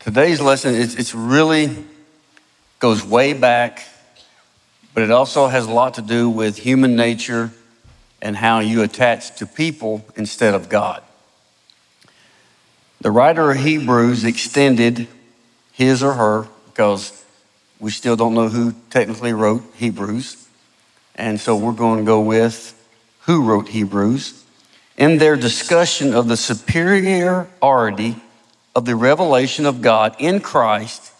Today's lesson, it's, it's really goes way back, but it also has a lot to do with human nature and how you attach to people instead of God. The writer of Hebrews extended his or her, because we still don't know who technically wrote Hebrews. And so we're going to go with who wrote Hebrews. In their discussion of the superiority of the revelation of God in Christ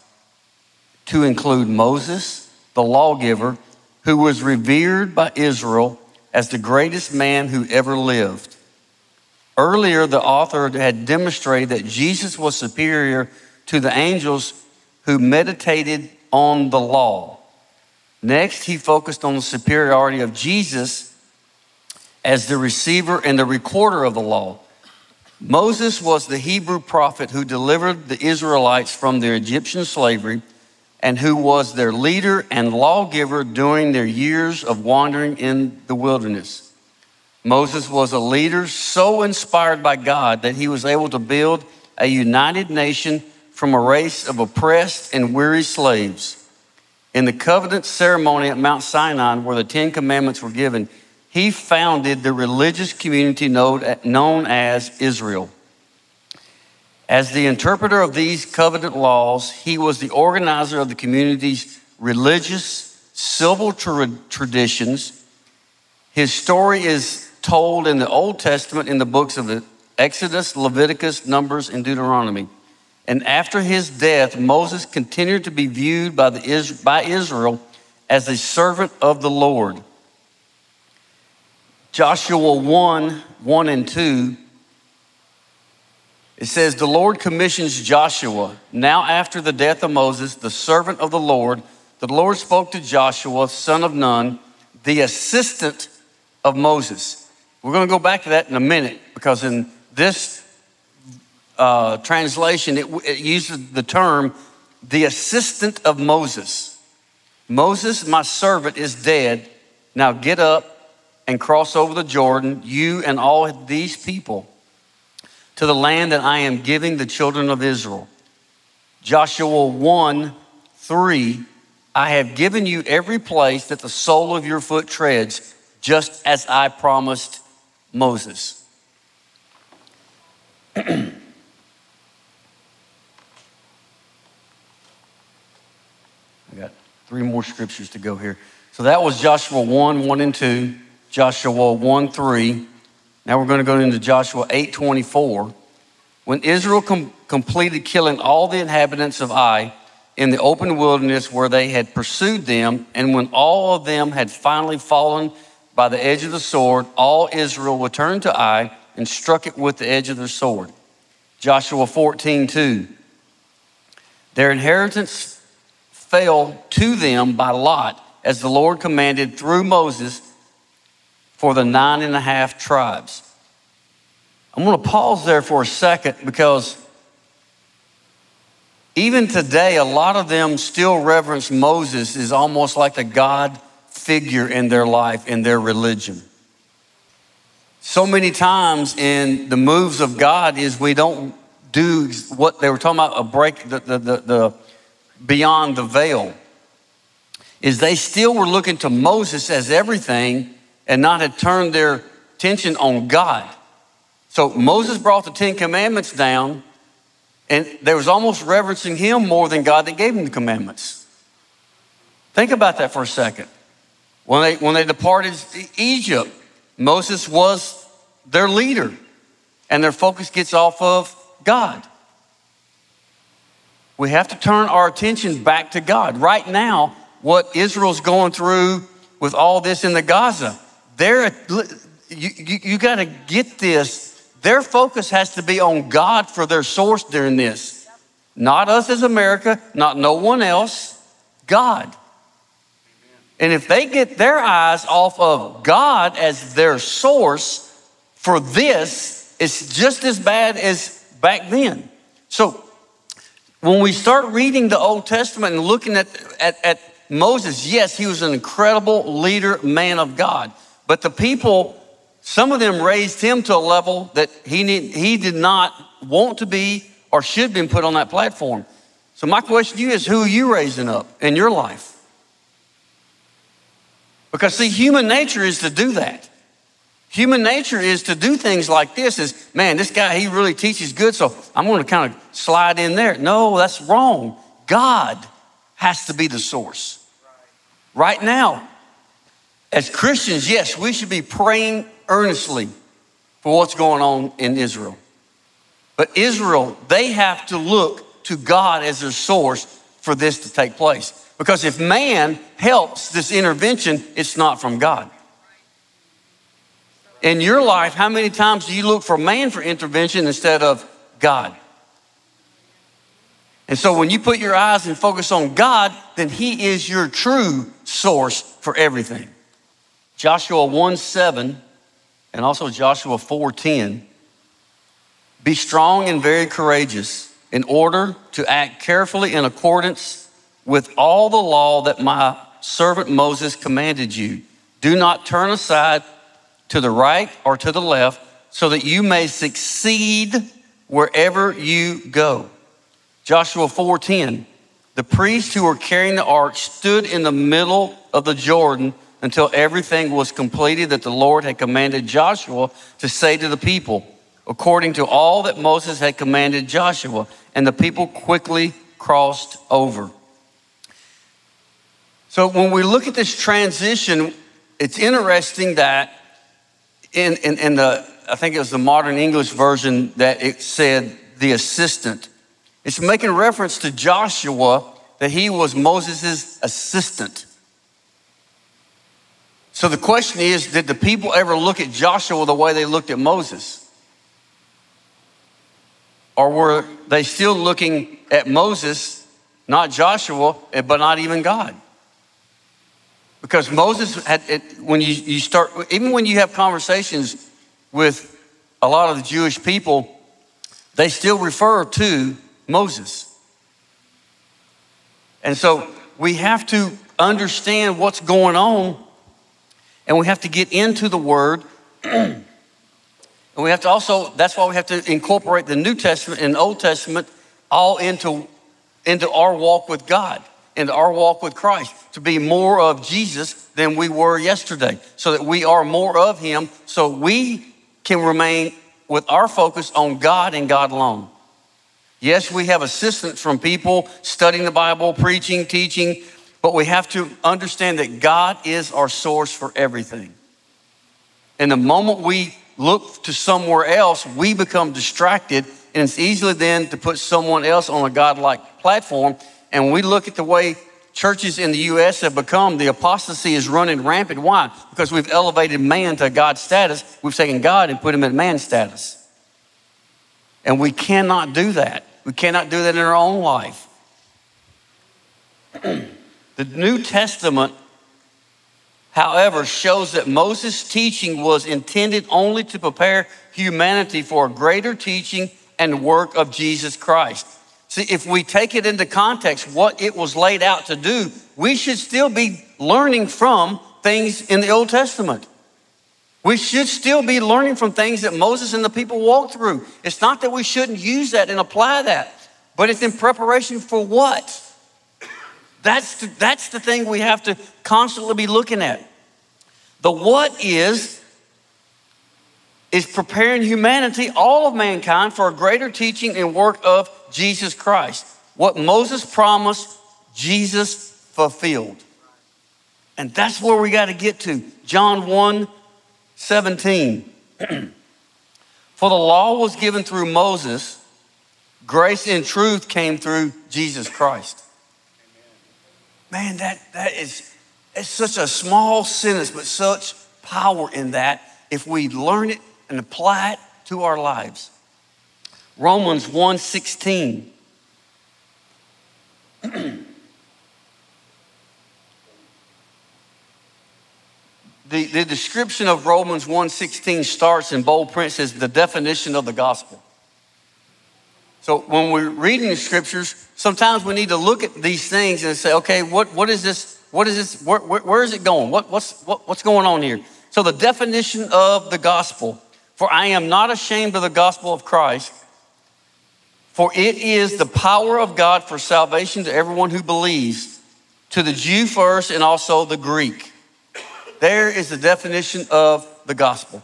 to include Moses, the lawgiver, who was revered by Israel as the greatest man who ever lived. Earlier, the author had demonstrated that Jesus was superior to the angels who meditated on the law. Next, he focused on the superiority of Jesus as the receiver and the recorder of the law. Moses was the Hebrew prophet who delivered the Israelites from their Egyptian slavery and who was their leader and lawgiver during their years of wandering in the wilderness. Moses was a leader so inspired by God that he was able to build a united nation from a race of oppressed and weary slaves. In the covenant ceremony at Mount Sinai, where the Ten Commandments were given, he founded the religious community known as Israel. As the interpreter of these covenant laws, he was the organizer of the community's religious, civil tra- traditions. His story is told in the Old Testament in the books of Exodus, Leviticus, Numbers, and Deuteronomy. And after his death, Moses continued to be viewed by, the, by Israel as a servant of the Lord. Joshua 1 1 and 2, it says, The Lord commissions Joshua. Now, after the death of Moses, the servant of the Lord, the Lord spoke to Joshua, son of Nun, the assistant of Moses. We're going to go back to that in a minute because in this uh, translation, it, it uses the term the assistant of Moses. Moses, my servant, is dead. Now get up and cross over the Jordan, you and all these people, to the land that I am giving the children of Israel. Joshua 1 3 I have given you every place that the sole of your foot treads, just as I promised Moses. I got three more scriptures to go here. So that was Joshua 1, 1 and 2, Joshua 1, 3. Now we're going to go into Joshua 8, 24. When Israel com- completed killing all the inhabitants of Ai in the open wilderness where they had pursued them, and when all of them had finally fallen by the edge of the sword, all Israel returned to Ai and struck it with the edge of their sword. Joshua 14, 2. Their inheritance fell to them by lot, as the Lord commanded through Moses for the nine and a half tribes. I'm going to pause there for a second because even today, a lot of them still reverence Moses as almost like the God figure in their life, in their religion. So many times in the moves of God is we don't do what they were talking about, a break, the, the, the, the beyond the veil is they still were looking to Moses as everything and not had turned their attention on God. So Moses brought the Ten Commandments down, and they was almost reverencing him more than God that gave him the commandments. Think about that for a second. When they, when they departed Egypt, Moses was their leader, and their focus gets off of God. We have to turn our attention back to God. Right now, what Israel's going through with all this in the Gaza, they're, you, you, you got to get this. Their focus has to be on God for their source during this. Not us as America, not no one else, God. And if they get their eyes off of God as their source for this, it's just as bad as back then. So when we start reading the Old Testament and looking at, at, at Moses, yes, he was an incredible leader, man of God. But the people, some of them raised him to a level that he, need, he did not want to be or should have been put on that platform. So, my question to you is who are you raising up in your life? Because, see, human nature is to do that. Human nature is to do things like this is, man, this guy, he really teaches good, so I'm going to kind of slide in there. No, that's wrong. God has to be the source. Right now, as Christians, yes, we should be praying earnestly for what's going on in Israel. But Israel, they have to look to God as their source for this to take place. Because if man helps this intervention, it's not from God. In your life, how many times do you look for man for intervention instead of God? And so when you put your eyes and focus on God, then He is your true source for everything. Joshua 1 7 and also Joshua 4 10. Be strong and very courageous in order to act carefully in accordance with all the law that my servant Moses commanded you. Do not turn aside to the right or to the left so that you may succeed wherever you go. Joshua 4:10 The priests who were carrying the ark stood in the middle of the Jordan until everything was completed that the Lord had commanded Joshua to say to the people, according to all that Moses had commanded Joshua. And the people quickly crossed over. So when we look at this transition, it's interesting that in, in, in the, I think it was the modern English version, that it said the assistant. It's making reference to Joshua that he was Moses' assistant. So the question is did the people ever look at Joshua the way they looked at Moses? Or were they still looking at Moses, not Joshua, but not even God? Because Moses had, it, when you, you start, even when you have conversations with a lot of the Jewish people, they still refer to Moses. And so we have to understand what's going on and we have to get into the Word. and we have to also, that's why we have to incorporate the New Testament and Old Testament all into, into our walk with God, into our walk with Christ, to be more of Jesus than we were yesterday, so that we are more of Him, so we can remain with our focus on God and God alone. Yes, we have assistance from people studying the Bible, preaching, teaching, but we have to understand that God is our source for everything. And the moment we look to somewhere else, we become distracted, and it's easily then to put someone else on a God-like platform. And we look at the way churches in the U.S. have become, the apostasy is running rampant. Why? Because we've elevated man to God's status. We've taken God and put him in man status. And we cannot do that. We cannot do that in our own life. The New Testament, however, shows that Moses' teaching was intended only to prepare humanity for a greater teaching and work of Jesus Christ. See, if we take it into context, what it was laid out to do, we should still be learning from things in the Old Testament. We should still be learning from things that Moses and the people walked through. It's not that we shouldn't use that and apply that, but it's in preparation for what? That's the, that's the thing we have to constantly be looking at. The what is, is preparing humanity, all of mankind, for a greater teaching and work of Jesus Christ. What Moses promised, Jesus fulfilled. And that's where we got to get to. John 1 17. For the law was given through Moses, grace and truth came through Jesus Christ. Man, that, that is it's such a small sentence, but such power in that if we learn it and apply it to our lives. Romans 1:16. the, the description of Romans 1:16 starts in bold print says the definition of the gospel. So when we're reading the scriptures, sometimes we need to look at these things and say, okay, what, what is this? What is this? Where, where, where is it going? What, what's, what, what's going on here? So the definition of the gospel, for I am not ashamed of the gospel of Christ, For it is the power of God for salvation to everyone who believes, to the Jew first and also the Greek. There is the definition of the gospel.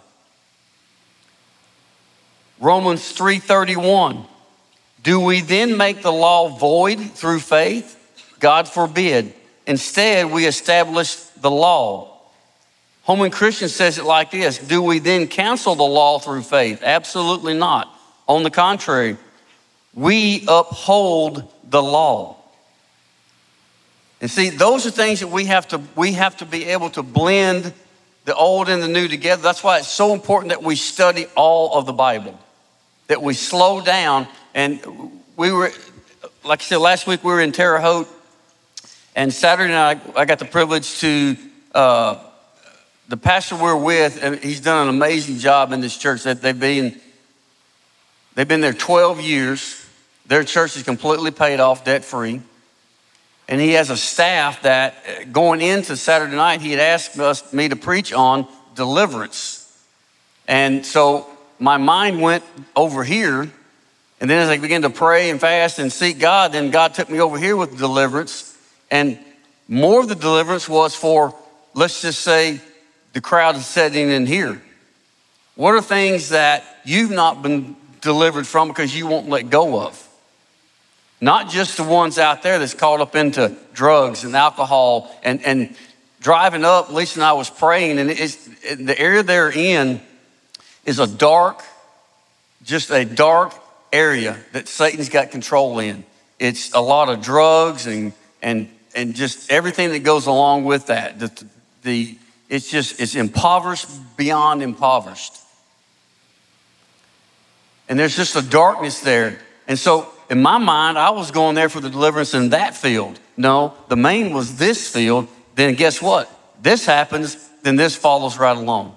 Romans 3:31 Do we then make the law void through faith? God forbid. Instead, we establish the law. Holman Christian says it like this Do we then cancel the law through faith? Absolutely not. On the contrary, we uphold the law. And see, those are things that we have to we have to be able to blend the old and the new together. That's why it's so important that we study all of the Bible that we slow down. And we were, like I said, last week we were in Terre Haute, and Saturday night I got the privilege to, uh, the pastor we're with, and he's done an amazing job in this church. That they've been, they've been there 12 years. Their church is completely paid off, debt free. And he has a staff that uh, going into Saturday night, he had asked us, me to preach on deliverance. And so my mind went over here. And then as I began to pray and fast and seek God, then God took me over here with deliverance. And more of the deliverance was for, let's just say, the crowd is sitting in here. What are things that you've not been delivered from because you won't let go of? Not just the ones out there that's caught up into drugs and alcohol and, and driving up. Lisa and I was praying, and it's, the area they're in is a dark, just a dark area that Satan's got control in. It's a lot of drugs and and and just everything that goes along with that. The, the it's just it's impoverished beyond impoverished. And there's just a darkness there. And so in my mind, I was going there for the deliverance in that field. No, the main was this field. Then guess what? This happens, then this follows right along.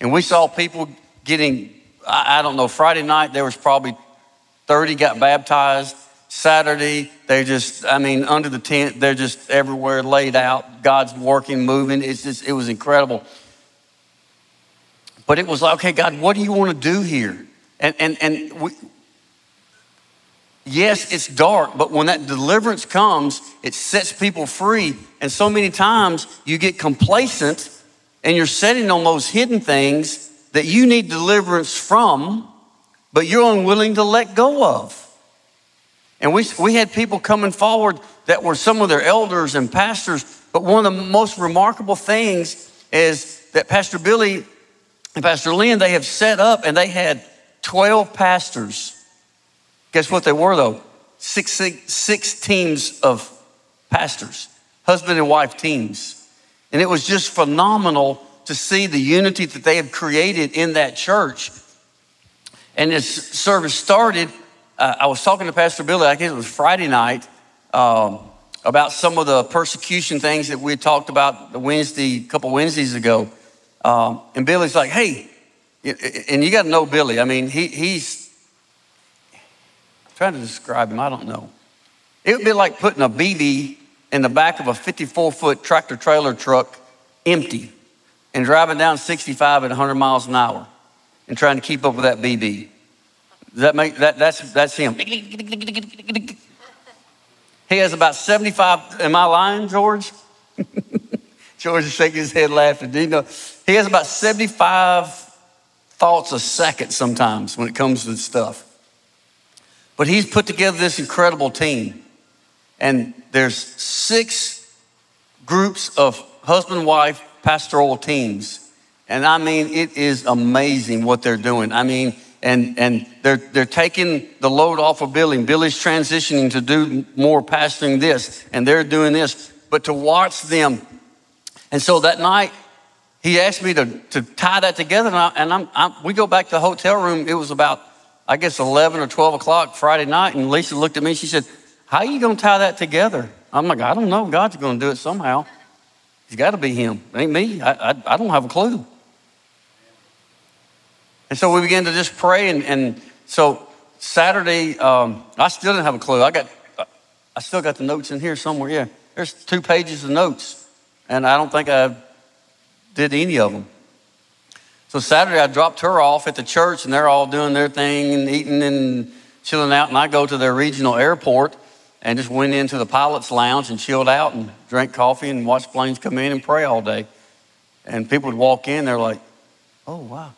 And we saw people getting, I, don't know, Friday night there was probably 30 got baptized. Saturday, they're just, I mean, under the tent, they're just everywhere laid out. God's working, moving. It's just, it was incredible. But it was like, okay, God, what do you want to do here? And, and, and we, yes, it's dark, but when that deliverance comes, it sets people free. And so many times you get complacent and you're setting on those hidden things that you need deliverance from, but you're unwilling to let go of. And we, we had people coming forward that were some of their elders and pastors, but one of the most remarkable things is that Pastor Billy and Pastor Lynn, they have set up and they had 12 pastors. Guess what they were though? Six, six, six teams of pastors, husband and wife teams. And it was just phenomenal to see the unity that they have created in that church. And as service started, uh, I was talking to Pastor Billy, I guess it was Friday night, um, about some of the persecution things that we talked about the Wednesday, a couple Wednesdays ago. Um, and Billy's like, hey, and you got to know Billy. I mean, he, he's I'm trying to describe him, I don't know. It would be like putting a BB in the back of a 54 foot tractor trailer truck empty and driving down 65 at 100 miles an hour and trying to keep up with that BB. That make that? That's that's him. He has about 75. Am I lying, George? George is shaking his head laughing. You know? He has about 75 thoughts a second sometimes when it comes to stuff. But he's put together this incredible team. And there's six groups of husband, wife, pastoral teams. And I mean, it is amazing what they're doing. I mean, and, and they're, they're taking the load off of Billy. Billy's transitioning to do more pastoring this, and they're doing this. But to watch them, and so that night, he asked me to, to tie that together, and, I, and I'm, I'm, we go back to the hotel room. It was about, I guess, 11 or 12 o'clock Friday night, and Lisa looked at me. She said, How are you going to tie that together? I'm like, I don't know. God's going to do it somehow. It's got to be him. It ain't me. I, I, I, don't have a clue. And so we began to just pray. And, and so Saturday, um, I still didn't have a clue. I got, I still got the notes in here somewhere. Yeah, there's two pages of notes, and I don't think I did any of them. So Saturday, I dropped her off at the church, and they're all doing their thing and eating and chilling out, and I go to their regional airport and just went into the pilot's lounge and chilled out and drank coffee and watched planes come in and pray all day. And people would walk in, they're like, oh, wow,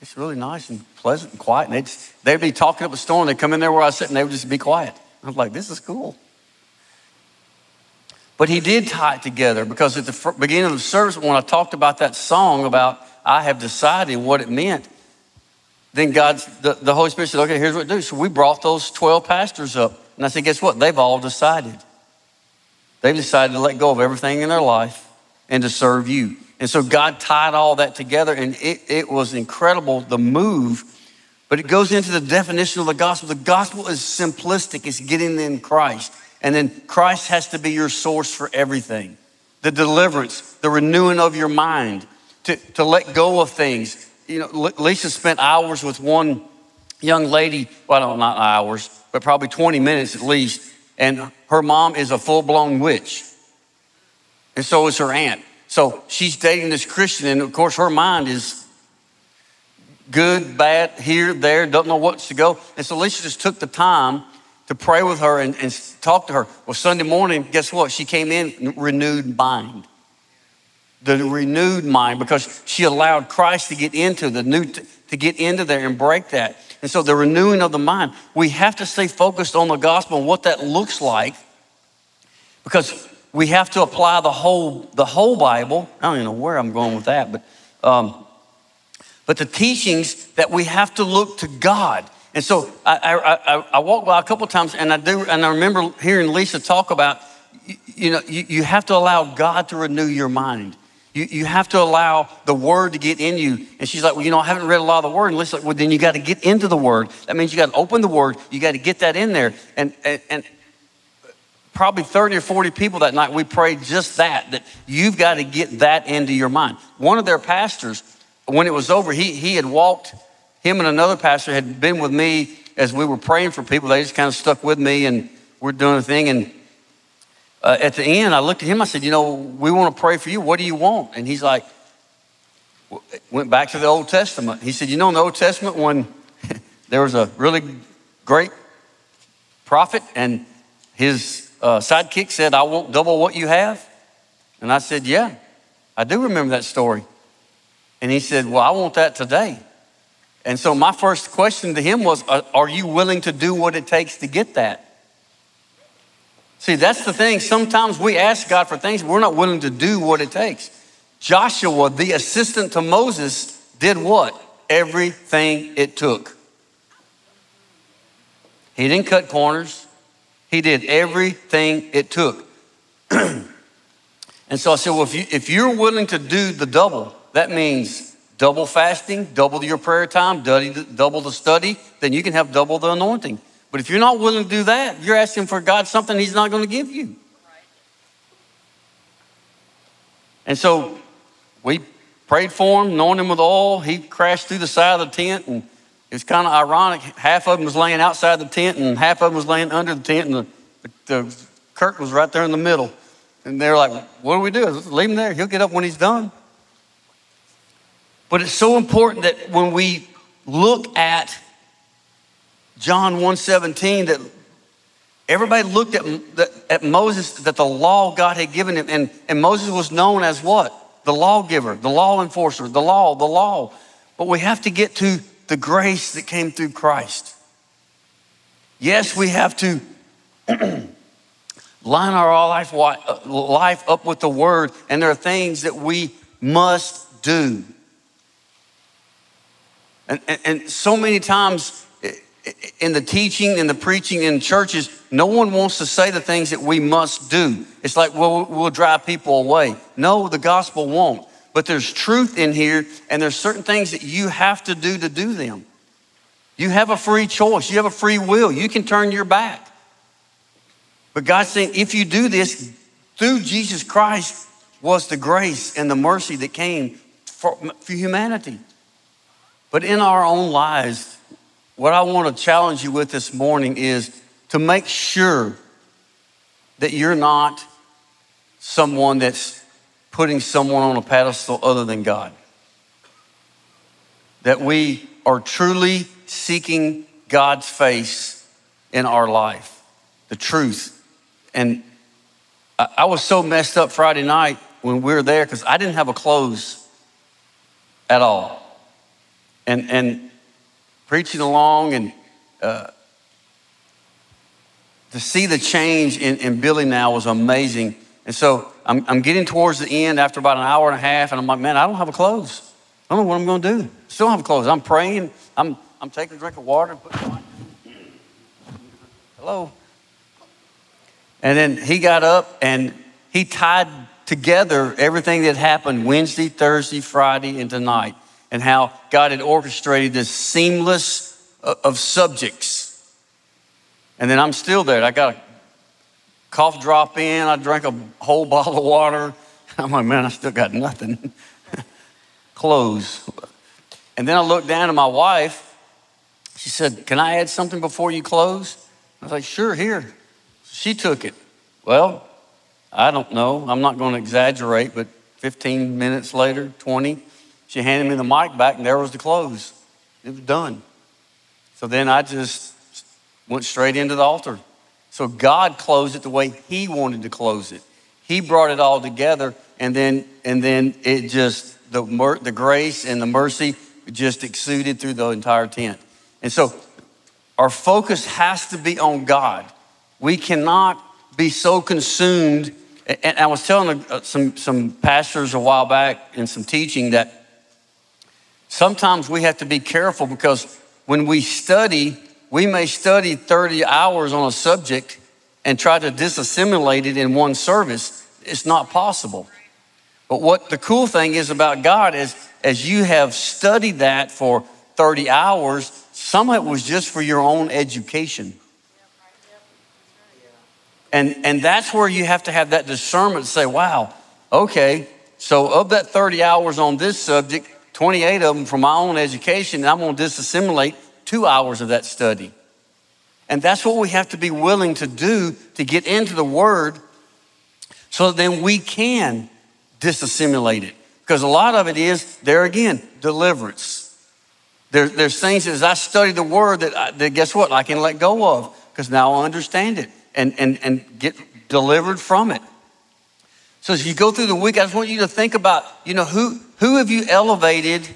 it's really nice and pleasant and quiet. And they'd, they'd be talking up a storm. They'd come in there where I was sitting, they would just be quiet. I was like, this is cool. But he did tie it together because at the beginning of the service, when I talked about that song about I have decided what it meant, then God, the, the Holy Spirit said, okay, here's what to do. So we brought those 12 pastors up. And I said, guess what? They've all decided. They've decided to let go of everything in their life and to serve you. And so God tied all that together, and it, it was incredible, the move. But it goes into the definition of the gospel. The gospel is simplistic, it's getting in Christ. And then Christ has to be your source for everything the deliverance, the renewing of your mind, to, to let go of things. You know, Lisa spent hours with one young lady, well, not hours, but probably 20 minutes at least. And her mom is a full blown witch. And so is her aunt. So she's dating this Christian, and of course, her mind is good, bad, here, there, doesn't know what's to go. And so Lisa just took the time to pray with her and, and talk to her. Well, Sunday morning, guess what? She came in renewed mind. The renewed mind because she allowed Christ to get into the new, to get into there and break that. And so the renewing of the mind, we have to stay focused on the gospel and what that looks like because we have to apply the whole, the whole Bible. I don't even know where I'm going with that, but, um, but the teachings that we have to look to God. And so I, I, I, I walked by a couple times and I do, and I remember hearing Lisa talk about, you, you know, you, you have to allow God to renew your mind. You, you have to allow the word to get in you. And she's like, Well, you know, I haven't read a lot of the word. And Lisa's like, Well, then you got to get into the word. That means you got to open the word, you got to get that in there. And, and, and probably 30 or 40 people that night, we prayed just that, that you've got to get that into your mind. One of their pastors, when it was over, he, he had walked him and another pastor had been with me as we were praying for people. They just kind of stuck with me and we're doing a thing. And uh, at the end, I looked at him. I said, You know, we want to pray for you. What do you want? And he's like, Went back to the Old Testament. He said, You know, in the Old Testament, when there was a really great prophet and his uh, sidekick said, I want double what you have. And I said, Yeah, I do remember that story. And he said, Well, I want that today. And so my first question to him was, Are you willing to do what it takes to get that? See, that's the thing. Sometimes we ask God for things, we're not willing to do what it takes. Joshua, the assistant to Moses, did what? Everything it took. He didn't cut corners, he did everything it took. and so I said, Well, if, you, if you're willing to do the double, that means double fasting, double your prayer time, double the study, then you can have double the anointing. But if you're not willing to do that, you're asking for God something He's not going to give you. And so we prayed for him, anointed him with oil. He crashed through the side of the tent, and it was kind of ironic. Half of him was laying outside the tent, and half of him was laying under the tent, and the, the, curtain was right there in the middle. And they're like, What do we do? Leave him there. He'll get up when he's done. But it's so important that when we look at John 1:17 that everybody looked at, at Moses that the law God had given him and, and Moses was known as what? The lawgiver, the law enforcer, the law, the law. But we have to get to the grace that came through Christ. Yes, we have to line our life, uh, life up with the word, and there are things that we must do. And, and, and so many times in the teaching and the preaching in churches, no one wants to say the things that we must do. It's like, well, we'll drive people away. No, the gospel won't. But there's truth in here, and there's certain things that you have to do to do them. You have a free choice, you have a free will. You can turn your back. But God's saying, if you do this, through Jesus Christ was the grace and the mercy that came for, for humanity. But in our own lives, what I want to challenge you with this morning is to make sure that you're not someone that's putting someone on a pedestal other than God. That we are truly seeking God's face in our life, the truth. And I, was so messed up Friday night when we were there because I didn't have a close at all. And, and preaching along and uh, to see the change in, in Billy now was amazing. And so I'm, I'm getting towards the end after about an hour and a half, and I'm like, man, I don't have a clothes. I don't know what I'm going to do. Still have clothes. I'm praying. I'm, I'm taking a drink of water. Hello. And then he got up and he tied together everything that happened Wednesday, Thursday, Friday, and tonight, and how God had orchestrated this seamless uh, of subjects. And then I'm still there. I got a cough drop in. I drank a whole bottle of water. I'm like, man, I still got nothing. Close. And then I looked down at my wife. She said, Can I add something before you close? I was like, Sure, here. She took it. Well, I don't know. I'm not going to exaggerate, but 15 minutes later, 20, she handed me the mic back, and there was the close. It was done. So then I just went straight into the altar. So God closed it the way He wanted to close it. He brought it all together, and then and then it just the the grace and the mercy just exuded through the entire tent. And so our focus has to be on God. We cannot be so consumed. And I was telling uh, some, some pastors a while back in some teaching that sometimes we have to be careful because when we study, we may study 30 hours on a subject and try to disassimilate it in one service. It's not possible. But what the cool thing is about God is, as you have studied that for 30 hours, some of it was just for your own education. And, and that's where you have to have that discernment to say, wow, okay, so of that 30 hours on this subject, 28 of them for my own education, and I'm going to disassimilate two hours of that study. And that's what we have to be willing to do to get into the Word so then we can disassimilate it. Because a lot of it is, there again, deliverance. There, there's things as I study the Word that, I, that guess what, I can let go of because now I understand it and, and, and get delivered from it. So as you go through the week, I just want you to think about, you know, who, who have you elevated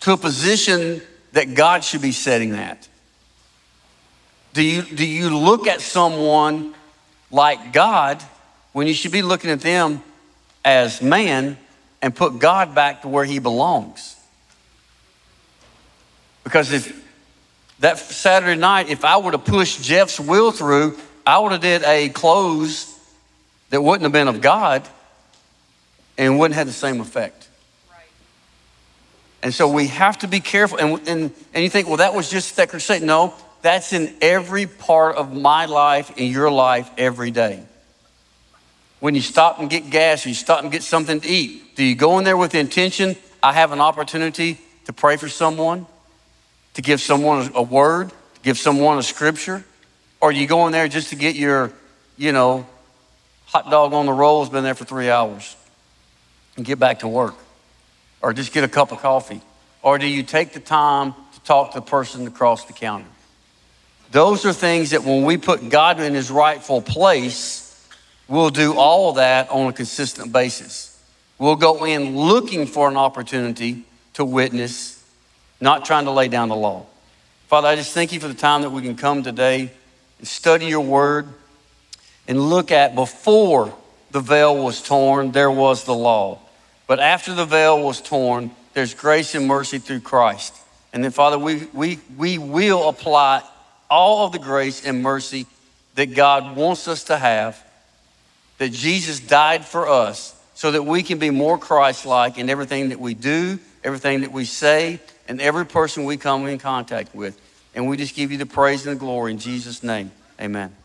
to a position that God should be setting that? Do you, do you look at someone like God when you should be looking at them as man and put God back to where he belongs? Because if that Saturday night, if I would have pushed Jeff's will through, I would have did a close that wouldn't have been of God and wouldn't have the same effect. And so we have to be careful. And, and, and you think, well, that was just that crusade. No, that's in every part of my life, in your life, every day. When you stop and get gas or you stop and get something to eat, do you go in there with the intention, I have an opportunity to pray for someone? to give someone a word, to give someone a scripture? Or you go in there just to get your, you know, hot dog on the roll has been there for three hours and get back to work? Or just get a cup of coffee? Or do you take the time to talk to the person across the counter? Those are things that when we put God in his rightful place, we'll do all of that on a consistent basis. We'll go in looking for an opportunity to witness not trying to lay down the law. Father, I just thank you for the time that we can come today and study your word and look at before the veil was torn, there was the law. But after the veil was torn, there's grace and mercy through Christ. And then, Father, we, we, we will apply all of the grace and mercy that God wants us to have, that Jesus died for us, so that we can be more Christ like in everything that we do, everything that we say, and every person we come in contact with. And we just give you the praise and the glory in Jesus' name. Amen.